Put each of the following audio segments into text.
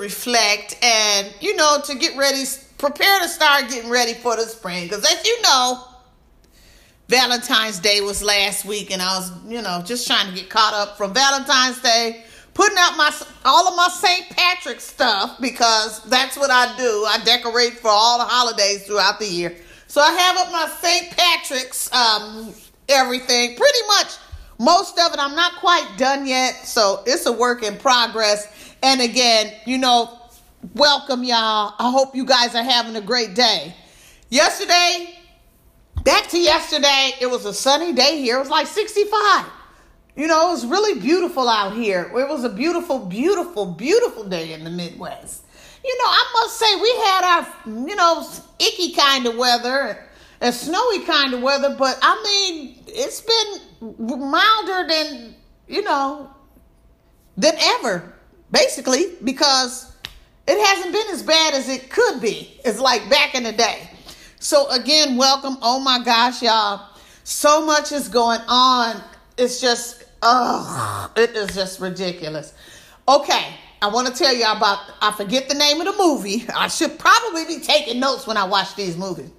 reflect and, you know, to get ready, prepare to start getting ready for the spring. Because as you know, Valentine's Day was last week and I was, you know, just trying to get caught up from Valentine's Day, putting out my all of my St. Patrick stuff because that's what I do. I decorate for all the holidays throughout the year. So I have up my St. Patrick's um, everything, pretty much most of it. I'm not quite done yet, so it's a work in progress. And again, you know, welcome y'all. I hope you guys are having a great day. Yesterday, back to yesterday, it was a sunny day here. It was like 65. You know, it was really beautiful out here. It was a beautiful, beautiful, beautiful day in the Midwest you know, I must say we had our, you know, icky kind of weather and snowy kind of weather, but I mean, it's been milder than, you know, than ever, basically, because it hasn't been as bad as it could be. It's like back in the day. So again, welcome. Oh my gosh, y'all. So much is going on. It's just, it is just ridiculous. Okay. I want to tell y'all about, I forget the name of the movie. I should probably be taking notes when I watch these movies.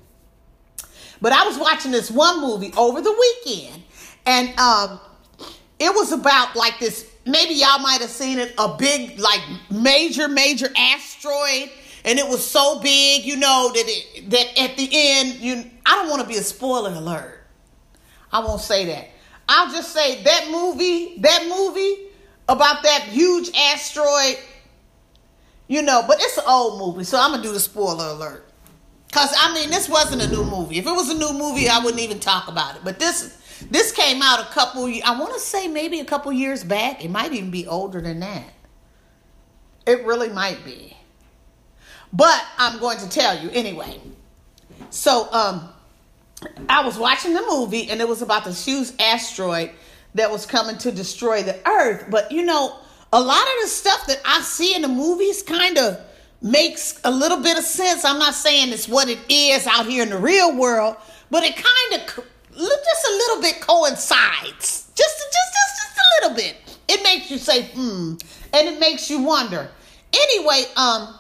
But I was watching this one movie over the weekend, and um, it was about like this. Maybe y'all might have seen it, a big, like major, major asteroid, and it was so big, you know, that it that at the end, you I don't want to be a spoiler alert. I won't say that. I'll just say that movie, that movie about that huge asteroid. You know, but it's an old movie, so I'm gonna do the spoiler alert. Cause I mean, this wasn't a new movie. If it was a new movie, I wouldn't even talk about it. But this this came out a couple. I want to say maybe a couple years back. It might even be older than that. It really might be. But I'm going to tell you anyway. So um, I was watching the movie, and it was about this huge asteroid that was coming to destroy the earth. But you know, a lot of the stuff that I see in the movies kind of makes a little bit of sense. I'm not saying it's what it is out here in the real world, but it kind of just a little bit coincides. Just just just just a little bit. It makes you say hmm, and it makes you wonder. Anyway, um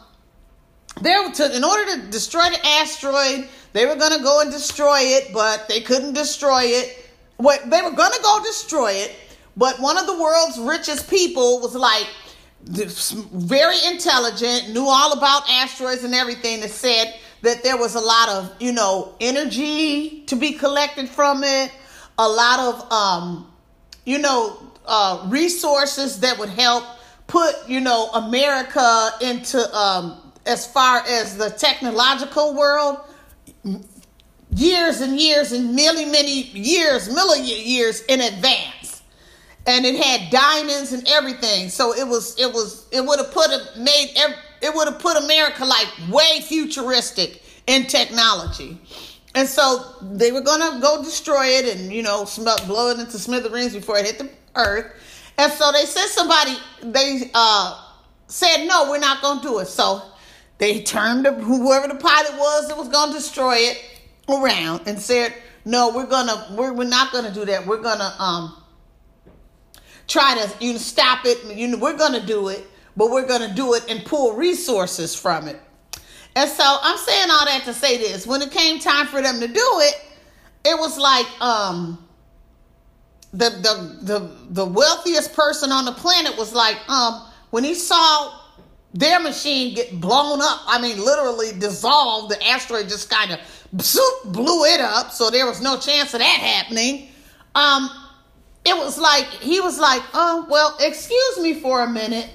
there were to in order to destroy the asteroid, they were to go and destroy it, but they couldn't destroy it what they were gonna go destroy it, but one of the world's richest people was like very intelligent, knew all about asteroids and everything, and said that there was a lot of you know energy to be collected from it, a lot of um, you know uh, resources that would help put you know America into um, as far as the technological world years and years and many, many years, million years in advance. And it had diamonds and everything. So it was, it was, it would have put a made, it would have put America like way futuristic in technology. And so they were gonna go destroy it and you know blow it into smithereens before it hit the earth. And so they said somebody they uh, said no, we're not gonna do it. So they turned to whoever the pilot was that was gonna destroy it around and said, "No, we're gonna we're, we're not gonna do that. We're gonna um try to you know stop it. You know we're gonna do it, but we're gonna do it and pull resources from it." And so I'm saying all that to say this: when it came time for them to do it, it was like um the the the the wealthiest person on the planet was like um when he saw their machine get blown up. I mean, literally dissolved. The asteroid just kind of blew it up. So there was no chance of that happening. Um, it was like he was like, "Oh, well, excuse me for a minute."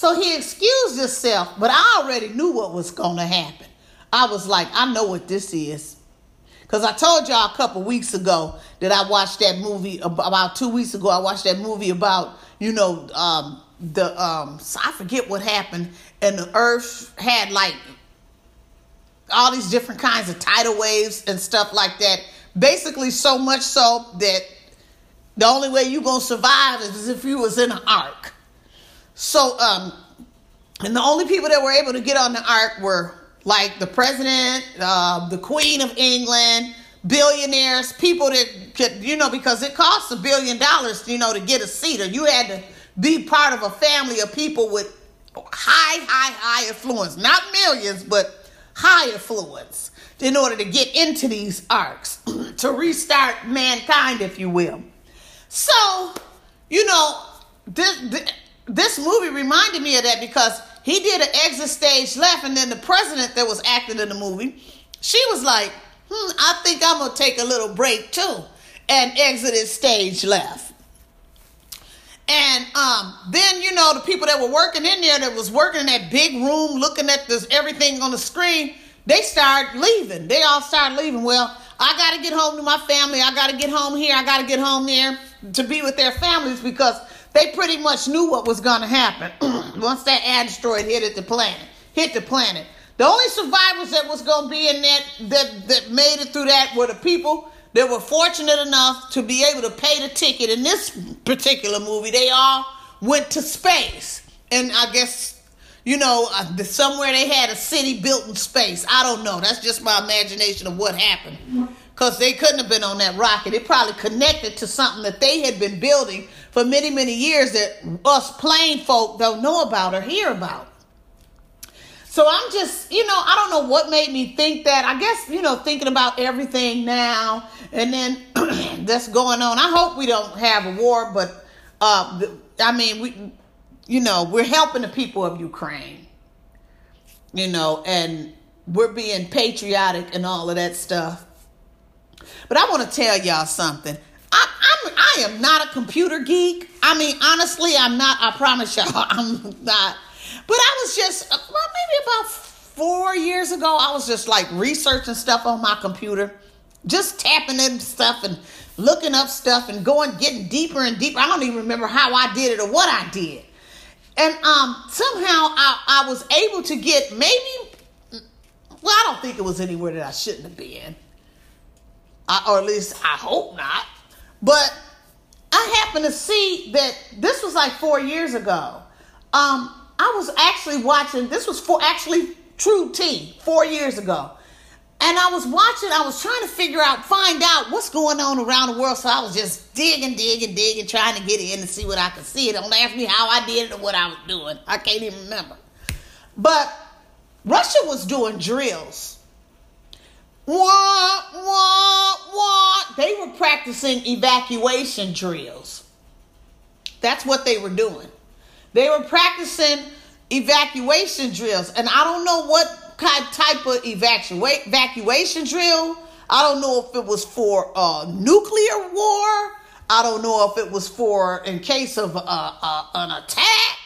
So he excused himself, but I already knew what was going to happen. I was like, "I know what this is." Because I told y'all a couple weeks ago that I watched that movie about two weeks ago. I watched that movie about you know um, the um I forget what happened, and the earth had like all these different kinds of tidal waves and stuff like that. Basically, so much so that the only way you gonna survive is if you was in an ark. So, um, and the only people that were able to get on the ark were like the president, uh, the queen of England, billionaires, people that could, you know, because it costs a billion dollars, you know, to get a seat, or you had to be part of a family of people with high, high, high influence. Not millions, but high influence in order to get into these arcs, to restart mankind, if you will. So, you know, this, this movie reminded me of that because he did an exit stage left, and then the president that was acting in the movie, she was like, hmm, I think I'm to take a little break too, and exited stage left. And um, then you know the people that were working in there that was working in that big room, looking at this everything on the screen, they start leaving. They all start leaving. Well, I got to get home to my family. I got to get home here. I got to get home there to be with their families because they pretty much knew what was going to happen once that asteroid hit the planet. Hit the planet. The only survivors that was going to be in that that that made it through that were the people that were fortunate enough to be able to pay the ticket. In this particular movie, they all went to space, and I guess you know, uh, somewhere they had a city built in space. I don't know. That's just my imagination of what happened. Because they couldn't have been on that rocket. It probably connected to something that they had been building for many, many years that us plain folk don't know about or hear about. So I'm just, you know, I don't know what made me think that. I guess, you know, thinking about everything now and then that's going on. I hope we don't have a war, but uh, I mean, we, you know, we're helping the people of Ukraine. You know, and we're being patriotic and all of that stuff. But I want to tell y'all something. I, I'm I am not a computer geek. I mean, honestly, I'm not. I promise y'all, I'm not. But I was just, uh, well, maybe about four years ago, I was just like researching stuff on my computer, just tapping in stuff and looking up stuff and going, getting deeper and deeper. I don't even remember how I did it or what I did. And um, somehow I, I was able to get maybe, well, I don't think it was anywhere that I shouldn't have been. I, or at least I hope not. But I happened to see that this was like four years ago. Um, I was actually watching, this was for actually True T, four years ago. And I was watching, I was trying to figure out, find out what's going on around the world. So I was just digging, digging, digging, trying to get in and see what I could see. Don't ask me how I did it or what I was doing. I can't even remember. But Russia was doing drills. Wah, wah. They were practicing evacuation drills. That's what they were doing. They were practicing evacuation drills. And I don't know what kind type of evacua- evacuation drill. I don't know if it was for a nuclear war. I don't know if it was for in case of an attack.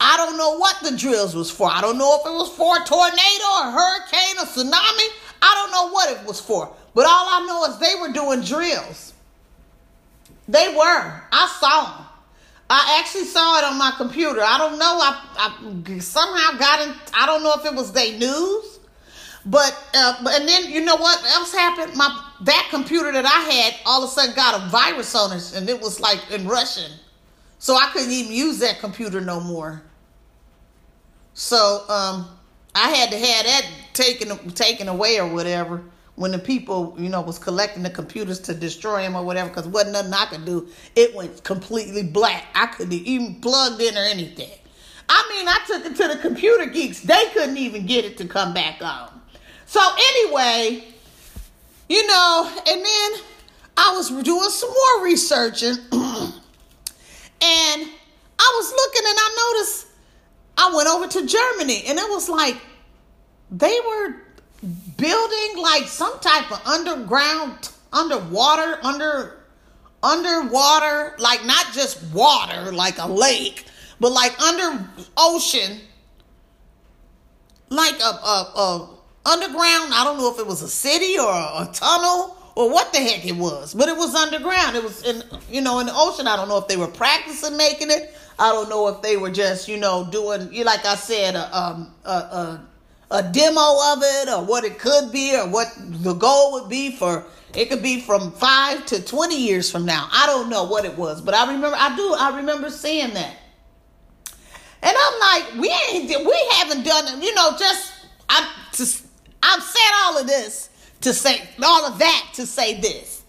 I don't know what the drills was for. I don't know if it was for a tornado, a hurricane, a tsunami. I don't know what it was for. But all I know is they were doing drills. They were. I saw them. I actually saw it on my computer. I don't know. I, I somehow got in. I don't know if it was day news, but uh, and then you know what else happened? My that computer that I had all of a sudden got a virus on it, and it was like in Russian, so I couldn't even use that computer no more. So um, I had to have that taken taken away or whatever when the people, you know, was collecting the computers to destroy them or whatever, because wasn't nothing I could do. It went completely black. I couldn't even plug in or anything. I mean, I took it to the computer geeks. They couldn't even get it to come back on. So anyway, you know, and then I was doing some more researching, and I was looking, and I noticed I went over to Germany, and it was like they were building like some type of underground, underwater, under underwater, like not just water, like a lake, but like under ocean, like a, a, a underground. I don't know if it was a city or a, a tunnel or what the heck it was, but it was underground. It was in you know in the ocean. I don't know if they were practicing making it. I don't know if they were just you know doing you like I said a um a, a a demo of it or what it could be or what the goal would be for it could be from 5 to 20 years from now. I don't know what it was, but I remember I do I remember seeing that. And I'm like, we ain't we haven't done it, you know just I just I've said all of this to say all of that to say this.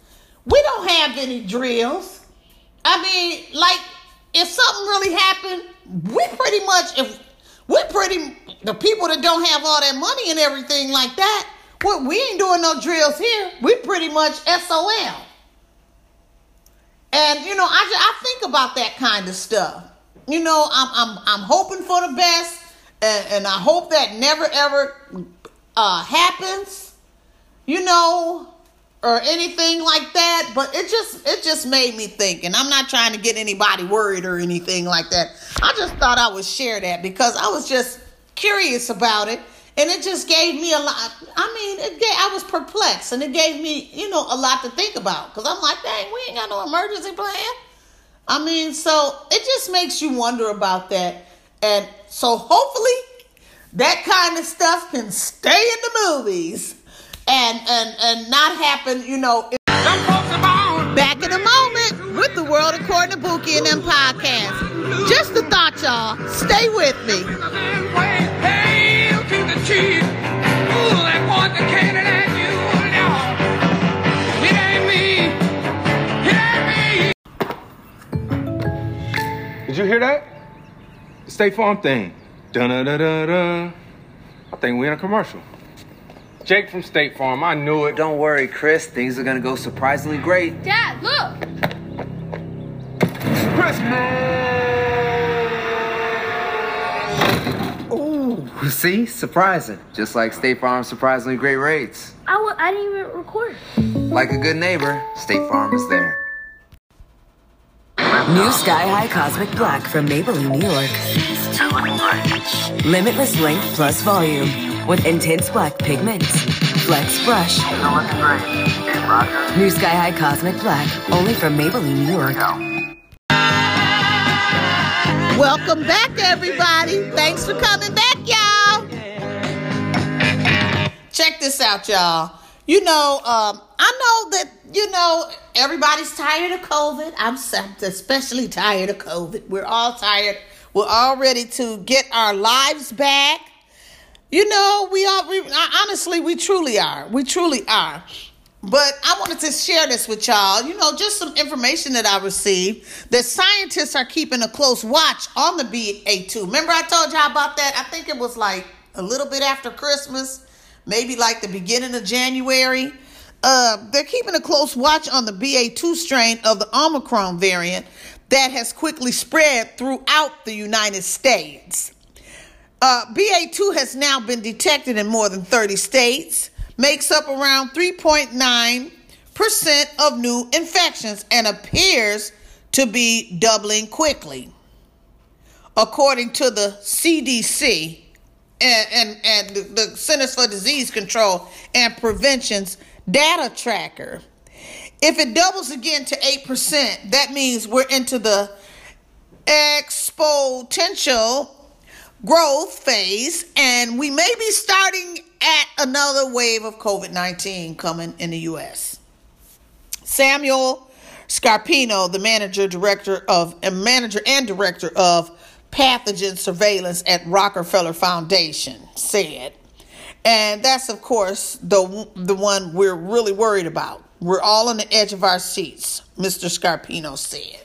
We don't have any drills. I mean, like if something really happened, we pretty much if we're pretty the people that don't have all that money and everything like that. Well, we ain't doing no drills here. We pretty much SOL. And you know, I I think about that kind of stuff. You know, I'm I'm I'm hoping for the best, and, and I hope that never ever uh, happens. You know, or anything like that but it just it just made me think and i'm not trying to get anybody worried or anything like that. I just thought i would share that because i was just curious about it and it just gave me a lot i mean it gave, i was perplexed and it gave me you know a lot to think about because i'm like dang we ain't got no emergency plan. I mean so it just makes you wonder about that and so hopefully that kind of stuff can stay in the movies and and and not happen, you know. Back in a moment with the world according to Bookie and them podcast. Just a thought, y'all. Stay with me. Did you hear that? The State Farm thing. Da da da da da. I think we're in a commercial. Jake from State Farm. I knew it. Don't worry, Chris. Things are gonna go surprisingly great. Dad, look! Christmas! Ooh, see? Surprising. Just like State Farm surprisingly great rates. I w- I didn't even record. Like a good neighbor, State Farm is there. New Sky High Cosmic Black from Maybelline, New York. Limitless length plus volume with intense black pigments. Flex brush. New Sky High Cosmic Black, only from Maybelline, New York. Welcome back, everybody. Thanks for coming back, y'all. Check this out, y'all. You know, um, I know that, you know, everybody's tired of COVID. I'm especially tired of COVID. We're all tired. We're all ready to get our lives back. You know, we are, we, honestly, we truly are. We truly are. But I wanted to share this with y'all. You know, just some information that I received that scientists are keeping a close watch on the BA2. Remember, I told y'all about that? I think it was like a little bit after Christmas, maybe like the beginning of January. Uh, they're keeping a close watch on the BA2 strain of the Omicron variant that has quickly spread throughout the United States. Uh, BA2 has now been detected in more than 30 states, makes up around 3.9% of new infections, and appears to be doubling quickly. According to the CDC and, and, and the Centers for Disease Control and Prevention's data tracker, if it doubles again to 8%, that means we're into the exponential growth phase, and we may be starting at another wave of COVID 19 coming in the U.S. Samuel Scarpino, the manager director of a manager and director of pathogen surveillance at Rockefeller Foundation, said, and that's of course the the one we're really worried about. We're all on the edge of our seats, Mr. Scarpino said.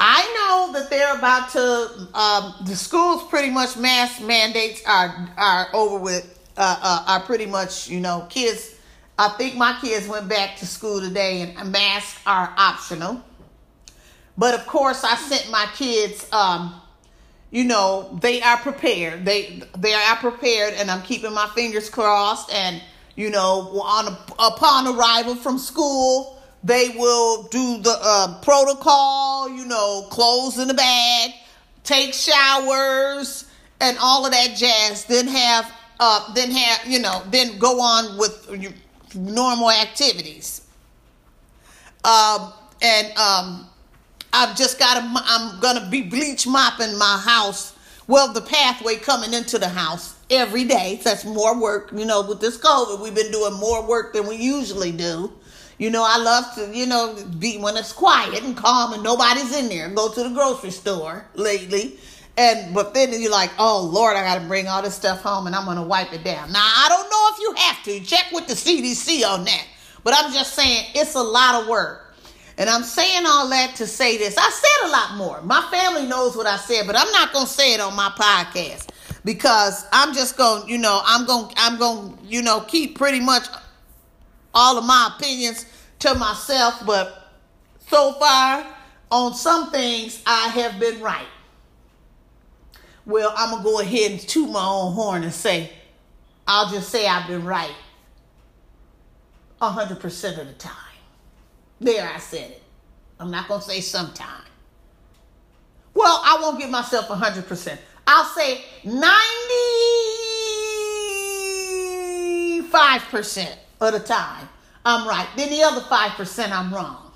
I know that they're about to. Um, the schools pretty much mask mandates are are over with. Uh, uh, are pretty much you know kids. I think my kids went back to school today, and masks are optional. But of course, I sent my kids. Um, you know they are prepared. They they are prepared, and I'm keeping my fingers crossed. And you know, on upon arrival from school they will do the uh, protocol, you know, clothes in the bag, take showers, and all of that jazz. Then have, uh, then have, you know, then go on with normal activities. Um, and um, I've just got to. I'm gonna be bleach mopping my house. Well, the pathway coming into the house every day. That's more work. You know, with this COVID, we've been doing more work than we usually do. You know, I love to, you know, be when it's quiet and calm and nobody's in there. Go to the grocery store lately. And but then you're like, oh Lord, I gotta bring all this stuff home and I'm gonna wipe it down. Now I don't know if you have to. Check with the CDC on that. But I'm just saying it's a lot of work. And I'm saying all that to say this. I said a lot more. My family knows what I said, but I'm not to say it on my podcast because I'm just gonna, you know, I'm to, I'm to, you know, keep pretty much all of my opinions to myself, but so far on some things I have been right. Well, I'm going to go ahead and toot my own horn and say I'll just say I've been right 100% of the time. There, I said it. I'm not going to say sometime. Well, I won't give myself 100%. I'll say 95% of the time I'm right. Then the other 5% I'm wrong.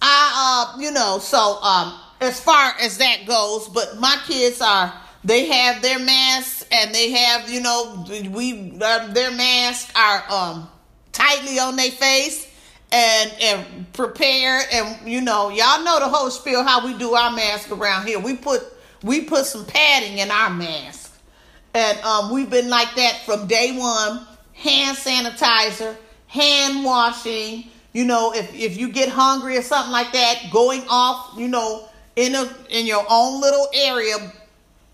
I, uh, you know, so um, as far as that goes, but my kids are, they have their masks and they have, you know, we, uh, their masks are, um, tightly on their face and and prepared and you know y'all know the whole spiel how we do our mask around here we put we put some padding in our mask and um, we've been like that from day one hand sanitizer hand washing you know if, if you get hungry or something like that going off you know in a in your own little area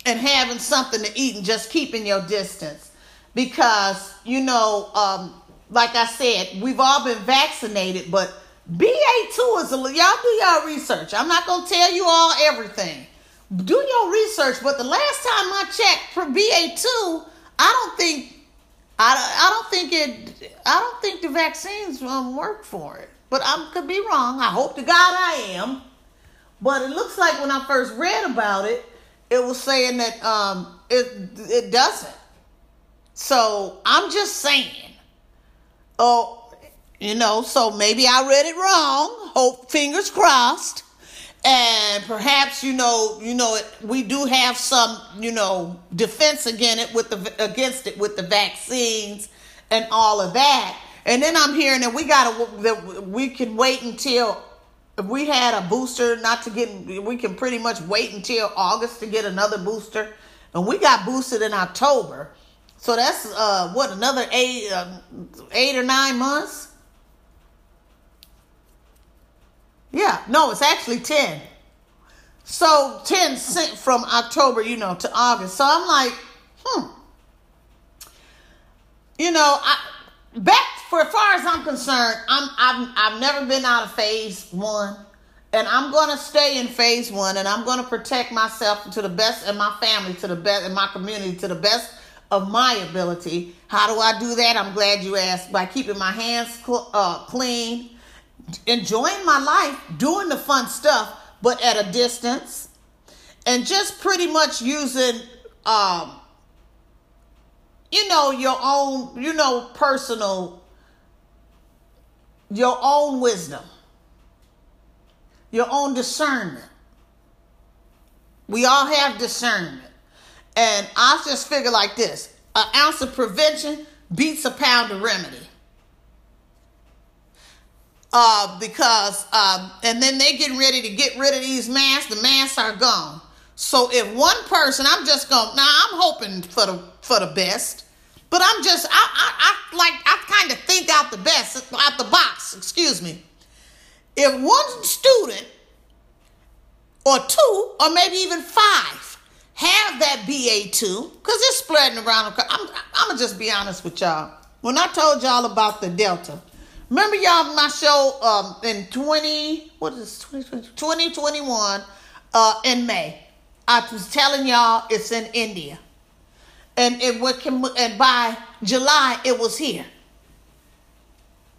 and having something to eat and just keeping your distance because you know um, like I said, we've all been vaccinated, but BA2 is a y'all do y'all research. I'm not gonna tell you all everything. Do your research, but the last time I checked for BA2, I don't think I, I don't think it I don't think the vaccines um, work for it. But I could be wrong. I hope to God I am. But it looks like when I first read about it, it was saying that um, it it doesn't. So I'm just saying Oh, you know, so maybe I read it wrong. Hope fingers crossed. And perhaps you know, you know, it, we do have some, you know, defense against it with the against it with the vaccines and all of that. And then I'm hearing that we got to that we can wait until if we had a booster, not to get, we can pretty much wait until August to get another booster. And we got boosted in October. So that's uh, what another eight, uh, eight or nine months. Yeah, no, it's actually ten. So ten from October, you know, to August. So I'm like, hmm. You know, I back for as far as I'm concerned, I'm I've I've never been out of phase one. And I'm gonna stay in phase one and I'm gonna protect myself to the best and my family to the best and my community to the best of my ability. How do I do that? I'm glad you asked. By keeping my hands cl- uh, clean, enjoying my life, doing the fun stuff, but at a distance, and just pretty much using, um, you know, your own, you know, personal, your own wisdom, your own discernment. We all have discernment. And I just figure like this an ounce of prevention beats a pound of remedy. Uh, because, um, and then they're getting ready to get rid of these masks. The masks are gone. So if one person, I'm just going, now I'm hoping for the, for the best, but I'm just, I, I, I like, I kind of think out the best, out the box, excuse me. If one student or two, or maybe even five, have that BA2 because it's spreading around. I'm, I'm to just be honest with y'all. When I told y'all about the Delta, remember y'all my show um, in 20, what is 2021 uh, in May. I was telling y'all it's in India. And it can, and by July it was here.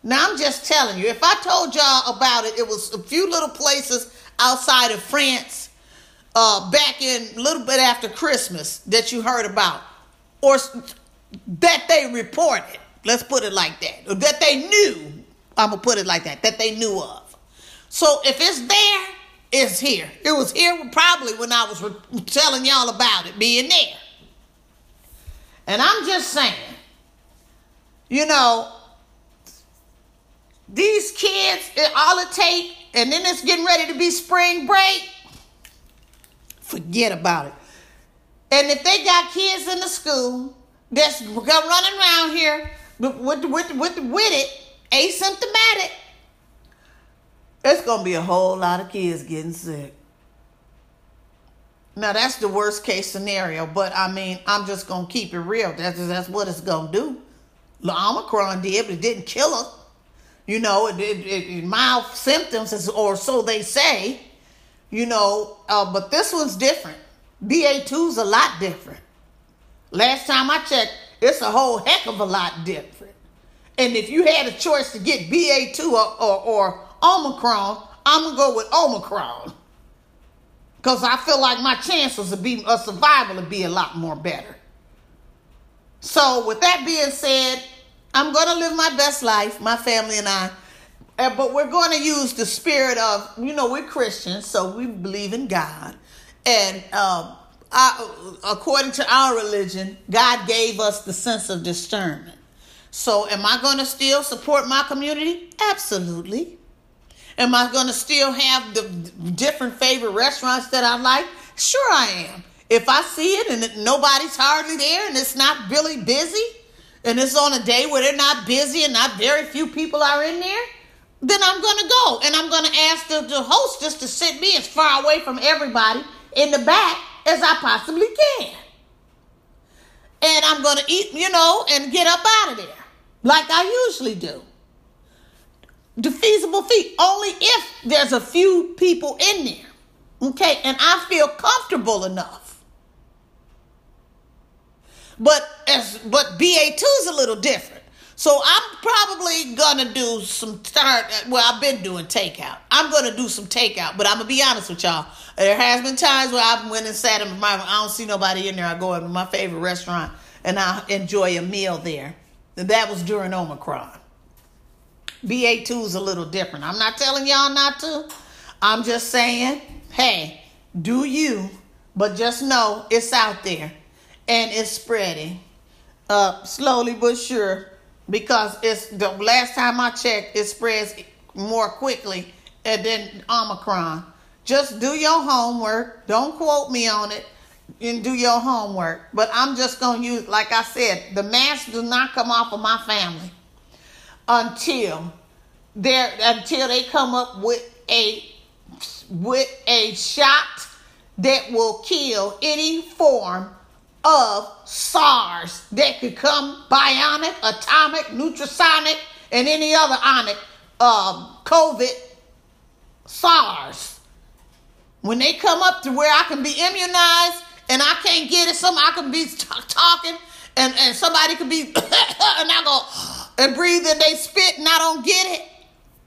Now I'm just telling you, if I told y'all about it, it was a few little places outside of France uh, back in a little bit after Christmas that you heard about, or that they reported. Let's put it like that. That they knew. I'm gonna put it like that. That they knew of. So if it's there, it's here. It was here probably when I was re- telling y'all about it being there. And I'm just saying, you know, these kids, it, all it take, and then it's getting ready to be spring break forget about it. And if they got kids in the school that's running around here with, with, with, with it, asymptomatic, it's gonna be a whole lot of kids getting sick. Now that's the worst case scenario, but I mean, I'm just gonna keep it real. That's that's what it's gonna do. Omicron did, but it didn't kill us. You know, it, it, it mild symptoms, or so they say. You know, uh, but this one's different. BA2 is a lot different. Last time I checked, it's a whole heck of a lot different. And if you had a choice to get BA2 or, or, or Omicron, I'm gonna go with Omicron. Cause I feel like my chances of being a survival would be a lot more better. So with that being said, I'm gonna live my best life, my family and I. But we're going to use the spirit of, you know, we're Christians, so we believe in God. And um, I, according to our religion, God gave us the sense of discernment. So, am I going to still support my community? Absolutely. Am I going to still have the different favorite restaurants that I like? Sure, I am. If I see it and nobody's hardly there and it's not really busy, and it's on a day where they're not busy and not very few people are in there, then I'm going to go. And I'm going to ask the, the hostess to sit me as far away from everybody in the back as I possibly can. And I'm going to eat, you know, and get up out of there like I usually do. Defeasible feasible fee, only if there's a few people in there. Okay, and I feel comfortable enough. But as but BA2 is a little different. So I'm probably gonna do some start. Well, I've been doing takeout. I'm gonna do some takeout, but I'm gonna be honest with y'all. There has been times where I've went and sat in my. I don't see nobody in there. I go into my favorite restaurant and I enjoy a meal there. That was during Omicron. BA2 is a little different. I'm not telling y'all not to. I'm just saying, hey, do you, but just know it's out there and it's spreading uh, slowly but sure because it's the last time I checked, it spreads more quickly than Omicron. Just do your homework. Don't quote me on it and do your homework. But I'm just going to use, like I said, the mask does not come off of my family until they until they come up with a with a shot that will kill any form of SARS that could come bionic, atomic, nutrasonic, and any other onic um, COVID SARS. When they come up to where I can be immunized and I can't get it, some I can be t- talking and, and somebody could be and I go and breathe and they spit and I don't get it,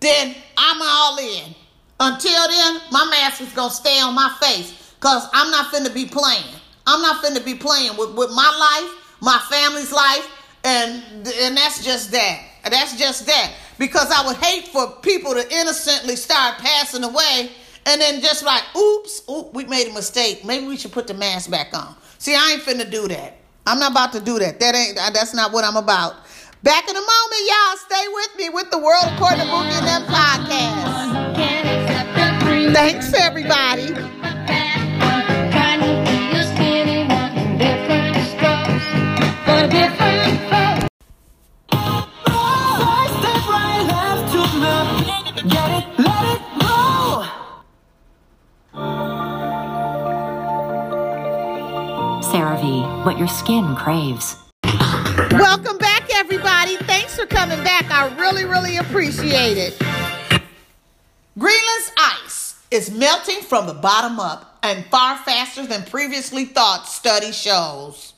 then I'm all in. Until then, my mask is gonna stay on my face because I'm not finna be playing. I'm not finna be playing with, with my life, my family's life, and and that's just that. That's just that. Because I would hate for people to innocently start passing away and then just like, oops, oops, we made a mistake. Maybe we should put the mask back on. See, I ain't finna do that. I'm not about to do that. That ain't that's not what I'm about. Back in a moment, y'all. Stay with me with the World According to Boogie and them podcast. Thanks, everybody. Craves. Welcome back, everybody. Thanks for coming back. I really, really appreciate it. Greenland's ice is melting from the bottom up and far faster than previously thought, study shows.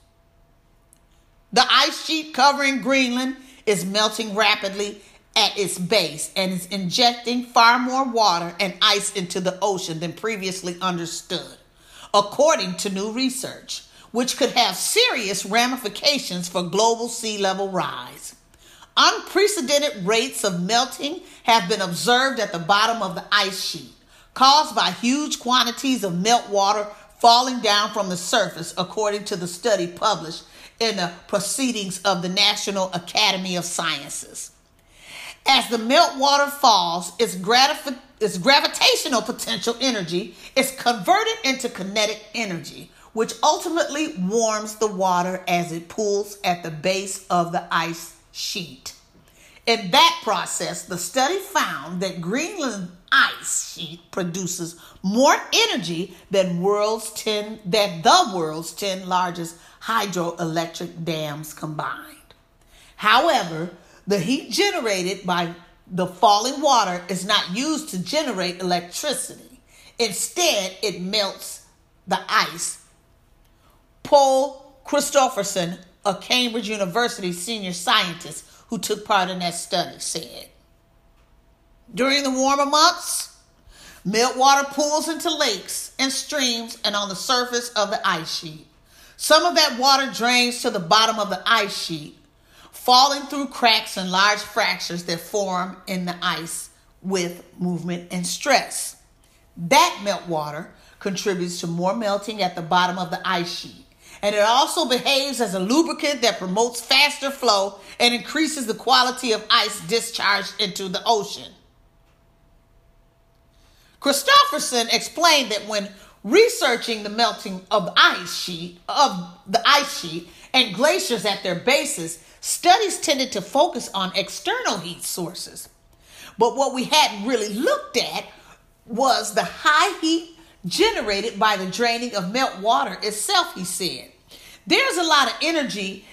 The ice sheet covering Greenland is melting rapidly at its base and is injecting far more water and ice into the ocean than previously understood, according to new research, which could have serious ramifications for global sea level rise. Unprecedented rates of melting have been observed at the bottom of the ice sheet, caused by huge quantities of meltwater falling down from the surface, according to the study published in the Proceedings of the National Academy of Sciences. As the meltwater falls, its, gratif- its gravitational potential energy is converted into kinetic energy, which ultimately warms the water as it pools at the base of the ice sheet. In that process, the study found that Greenland ice sheet produces more energy than world's 10 than the world's 10 largest hydroelectric dams combined. However, the heat generated by the falling water is not used to generate electricity. Instead, it melts the ice. Poul Christoffersen, a Cambridge University senior scientist who took part in that study, said During the warmer months, meltwater pools into lakes and streams and on the surface of the ice sheet. Some of that water drains to the bottom of the ice sheet, falling through cracks and large fractures that form in the ice with movement and stress. That meltwater contributes to more melting at the bottom of the ice sheet. And it also behaves as a lubricant that promotes faster flow and increases the quality of ice discharged into the ocean. Christoffersen explained that when researching the melting of ice sheet of the ice sheet and glaciers at their bases, studies tended to focus on external heat sources. But what we hadn't really looked at was the high heat generated by the draining of melt water itself, he said. There's a lot of energy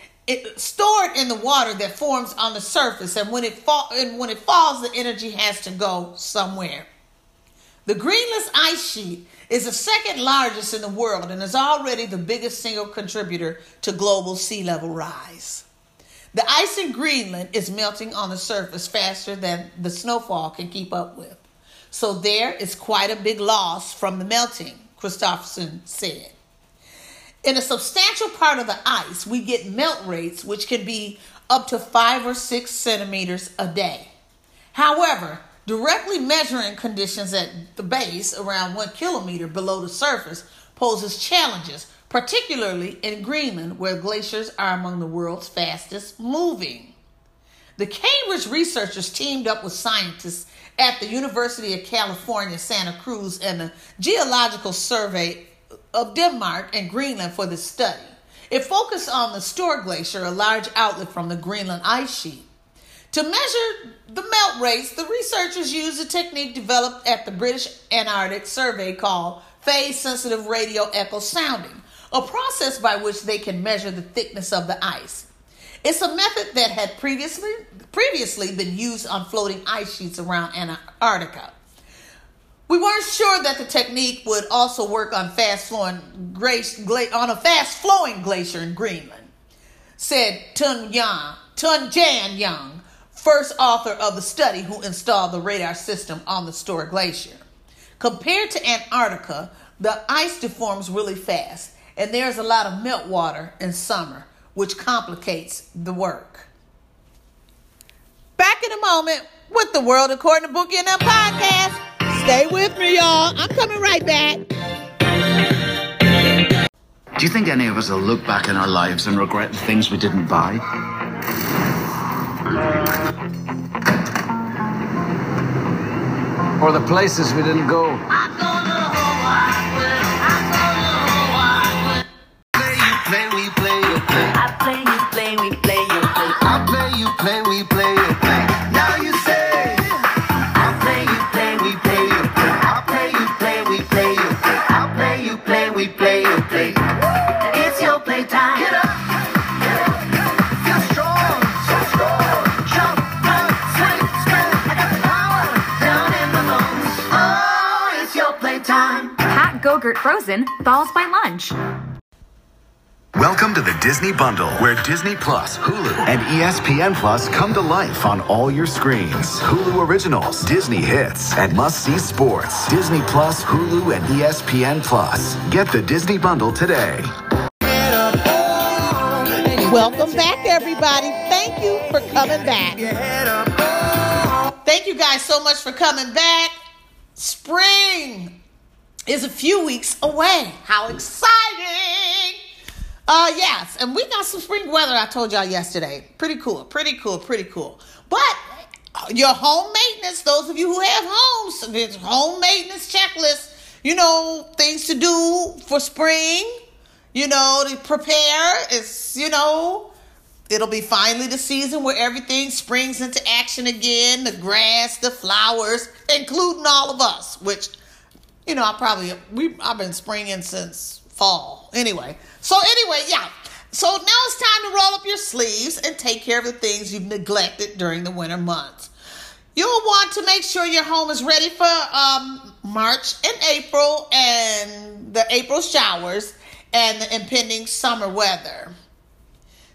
stored in the water that forms on the surface, and when it fall, and when it falls, the energy has to go somewhere. The Greenland ice sheet is the second largest in the world and is already the biggest single contributor to global sea level rise. The ice in Greenland is melting on the surface faster than the snowfall can keep up with. So there is quite a big loss from the melting, Christoffersen said. In a substantial part of the ice, we get melt rates which can be up to five or six centimeters a day. However, directly measuring conditions at the base around one kilometer below the surface poses challenges, particularly in Greenland, where glaciers are among the world's fastest moving. The Cambridge researchers teamed up with scientists at the University of California, Santa Cruz, and the Geological Survey of Denmark and Greenland for this study. It focused on the Store Glacier, a large outlet from the Greenland ice sheet. To measure the melt rates, the researchers used a technique developed at the British Antarctic Survey called phase sensitive radio echo sounding, a process by which they can measure the thickness of the ice. It's a method that had previously previously been used on floating ice sheets around Antarctica. We weren't sure that the technique would also work on fast flowing gla- on a fast flowing glacier in Greenland, said Tun Young, Tun Jan Young, first author of the study who installed the radar system on the Store Glacier. Compared to Antarctica, the ice deforms really fast, and there's a lot of meltwater in summer, which complicates the work. Back in a moment with the World According to Bookie and Them podcast. Stay with me, y'all. I'm coming right back. Do you think any of us will look back in our lives and regret the things we didn't buy? Or the places we didn't go? Frozen falls by lunch. Welcome to the Disney Bundle, where Disney Plus, Hulu, and ESPN Plus come to life on all your screens. Hulu Originals, Disney Hits, and must see sports. Disney Plus, Hulu, and ESPN Plus. Get the Disney Bundle today. Welcome back, everybody. Thank you for coming back. Thank you guys so much for coming back. Spring is a few weeks away. How exciting! Uh, yes, and we got some spring weather. I told y'all yesterday. Pretty cool, pretty cool, pretty cool. But uh, your home maintenance, those of you who have homes, there's home maintenance checklist. You know, things to do for spring. You know, to prepare is you know It'll be finally the season where everything springs into action again the grass, the flowers, including all of us, which, you know, I probably, we, I've been springing since fall. Anyway, so anyway, yeah. So now it's time to roll up your sleeves and take care of the things you've neglected during the winter months. You'll want to make sure your home is ready for um, March and April and the April showers and the impending summer weather.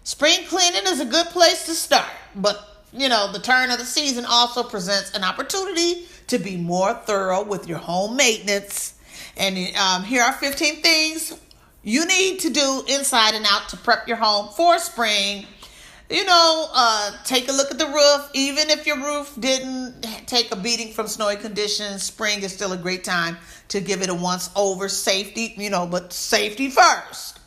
Spring cleaning is a good place to start, but you know, the turn of the season also presents an opportunity to be more thorough with your home maintenance. And um, here are 15 things you need to do inside and out to prep your home for spring. You know, uh, take a look at the roof. Even if your roof didn't take a beating from snowy conditions, spring is still a great time to give it a once over safety, you know, but safety first.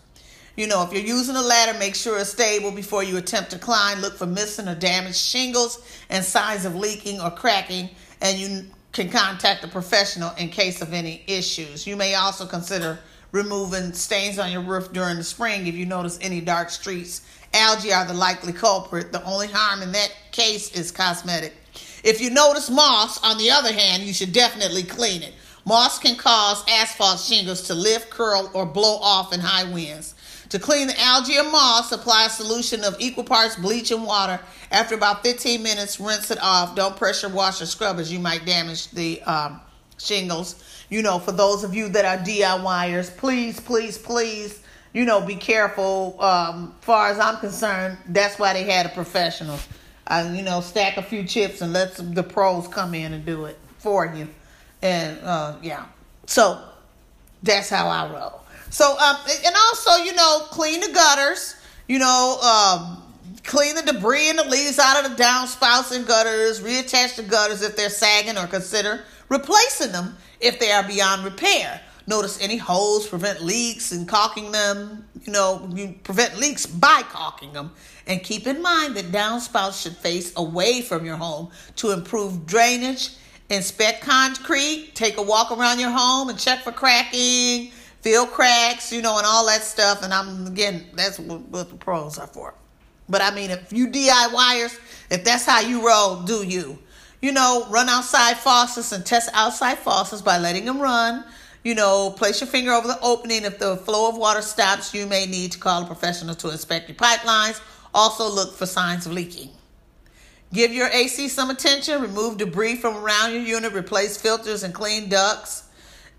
You know, if you're using a ladder, make sure it's stable before you attempt to climb. Look for missing or damaged shingles and signs of leaking or cracking, and you can contact a professional in case of any issues. You may also consider removing stains on your roof during the spring if you notice any dark streaks. Algae are the likely culprit. The only harm in that case is cosmetic. If you notice moss, on the other hand, you should definitely clean it. Moss can cause asphalt shingles to lift, curl, or blow off in high winds. To clean the algae or moss, apply a solution of equal parts bleach and water. After about 15 minutes, rinse it off. Don't pressure wash or scrub as you might damage the um, shingles. You know, for those of you that are DIYers, please, please, please, you know, be careful. Um, far as I'm concerned, that's why they had a professional. Uh, you know, stack a few chips and let some, the pros come in and do it for you. And uh, yeah, so that's how I roll. So, um, and also, you know, clean the gutters. You know, um, clean the debris and the leaves out of the downspouts and gutters. Reattach the gutters if they're sagging, or consider replacing them if they are beyond repair. Notice any holes, prevent leaks and caulking them. You know, you prevent leaks by caulking them. And keep in mind that downspouts should face away from your home to improve drainage. Inspect concrete, take a walk around your home and check for cracking, fill cracks, you know, and all that stuff. And I'm, again, that's what, what the pros are for. But I mean, if you DIYers, if that's how you roll, do you? You know, run outside faucets and test outside faucets by letting them run. You know, place your finger over the opening. If the flow of water stops, you may need to call a professional to inspect your pipelines. Also, look for signs of leaking. Give your AC some attention. Remove debris from around your unit. Replace filters and clean ducts.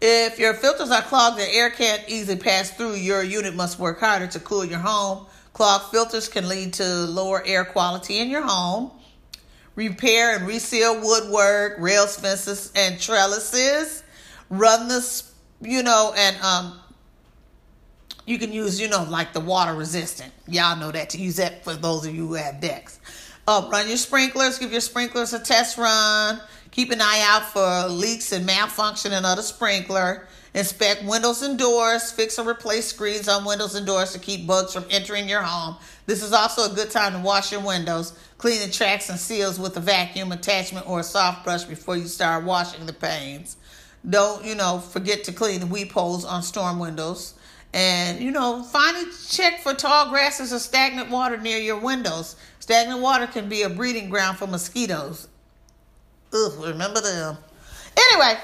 If your filters are clogged and air can't easily pass through, your unit must work harder to cool your home. Clogged filters can lead to lower air quality in your home. Repair and reseal woodwork, rails, fences, and trellises. Run this, you know, and um, you can use, you know, like the water resistant. Y'all know that to use that for those of you who have decks. Uh, run your sprinklers. Give your sprinklers a test run. Keep an eye out for leaks and malfunction in other sprinkler. Inspect windows and doors. Fix or replace screens on windows and doors to keep bugs from entering your home. This is also a good time to wash your windows. Clean the tracks and seals with a vacuum attachment or a soft brush before you start washing the panes. Don't, you know, forget to clean the weep holes on storm windows. And, you know, finally check for tall grasses or stagnant water near your windows. Stagnant water can be a breeding ground for mosquitoes. Ugh, remember them. Anyway,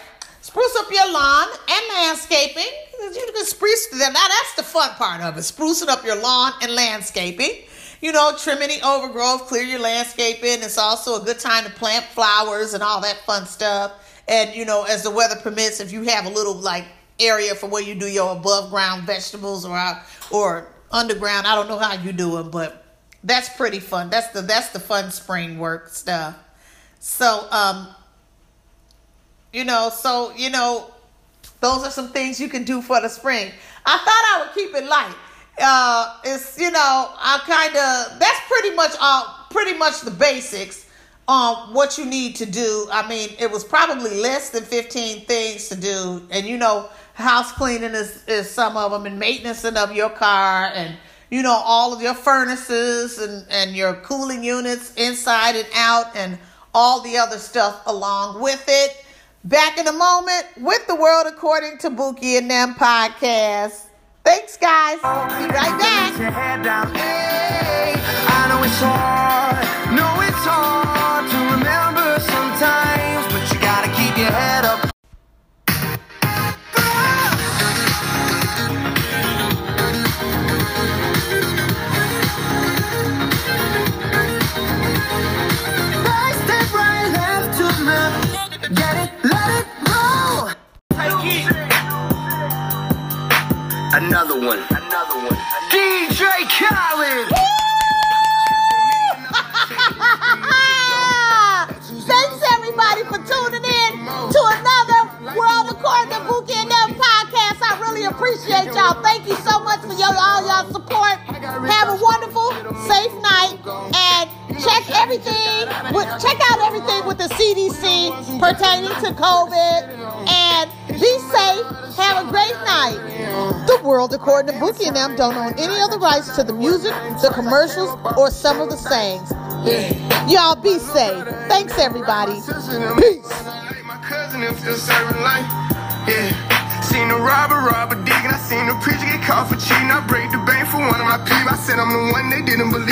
spruce up your lawn and landscaping. You can spruce them. now that's the fun part of it. Sprucing up your lawn and landscaping. You know, trim any overgrowth, clear your landscaping. It's also a good time to plant flowers and all that fun stuff. And you know, as the weather permits, if you have a little like area for where you do your above ground vegetables or out, or underground, I don't know how you do it, but that's pretty fun. That's the that's the fun spring work stuff. So, um, you know, so you know, those are some things you can do for the spring. I thought I would keep it light. Uh, it's you know, I kind of that's pretty much all, pretty much the basics on what you need to do. I mean, it was probably less than fifteen things to do, and you know, house cleaning is is some of them, and maintenance of your car, and you know, all of your furnaces and and your cooling units inside and out, and all the other stuff along with it. Back in a moment with the world according to Buki and them podcast. Thanks, guys. Be right back. According and them don't own any of the rights to the music, the commercials, or some of the sayings. Y'all be safe. Thanks everybody. Peace. Seen the robber. I seen the preacher get caught for cheating. I break the bank for one of my people. I said I'm the one they didn't believe.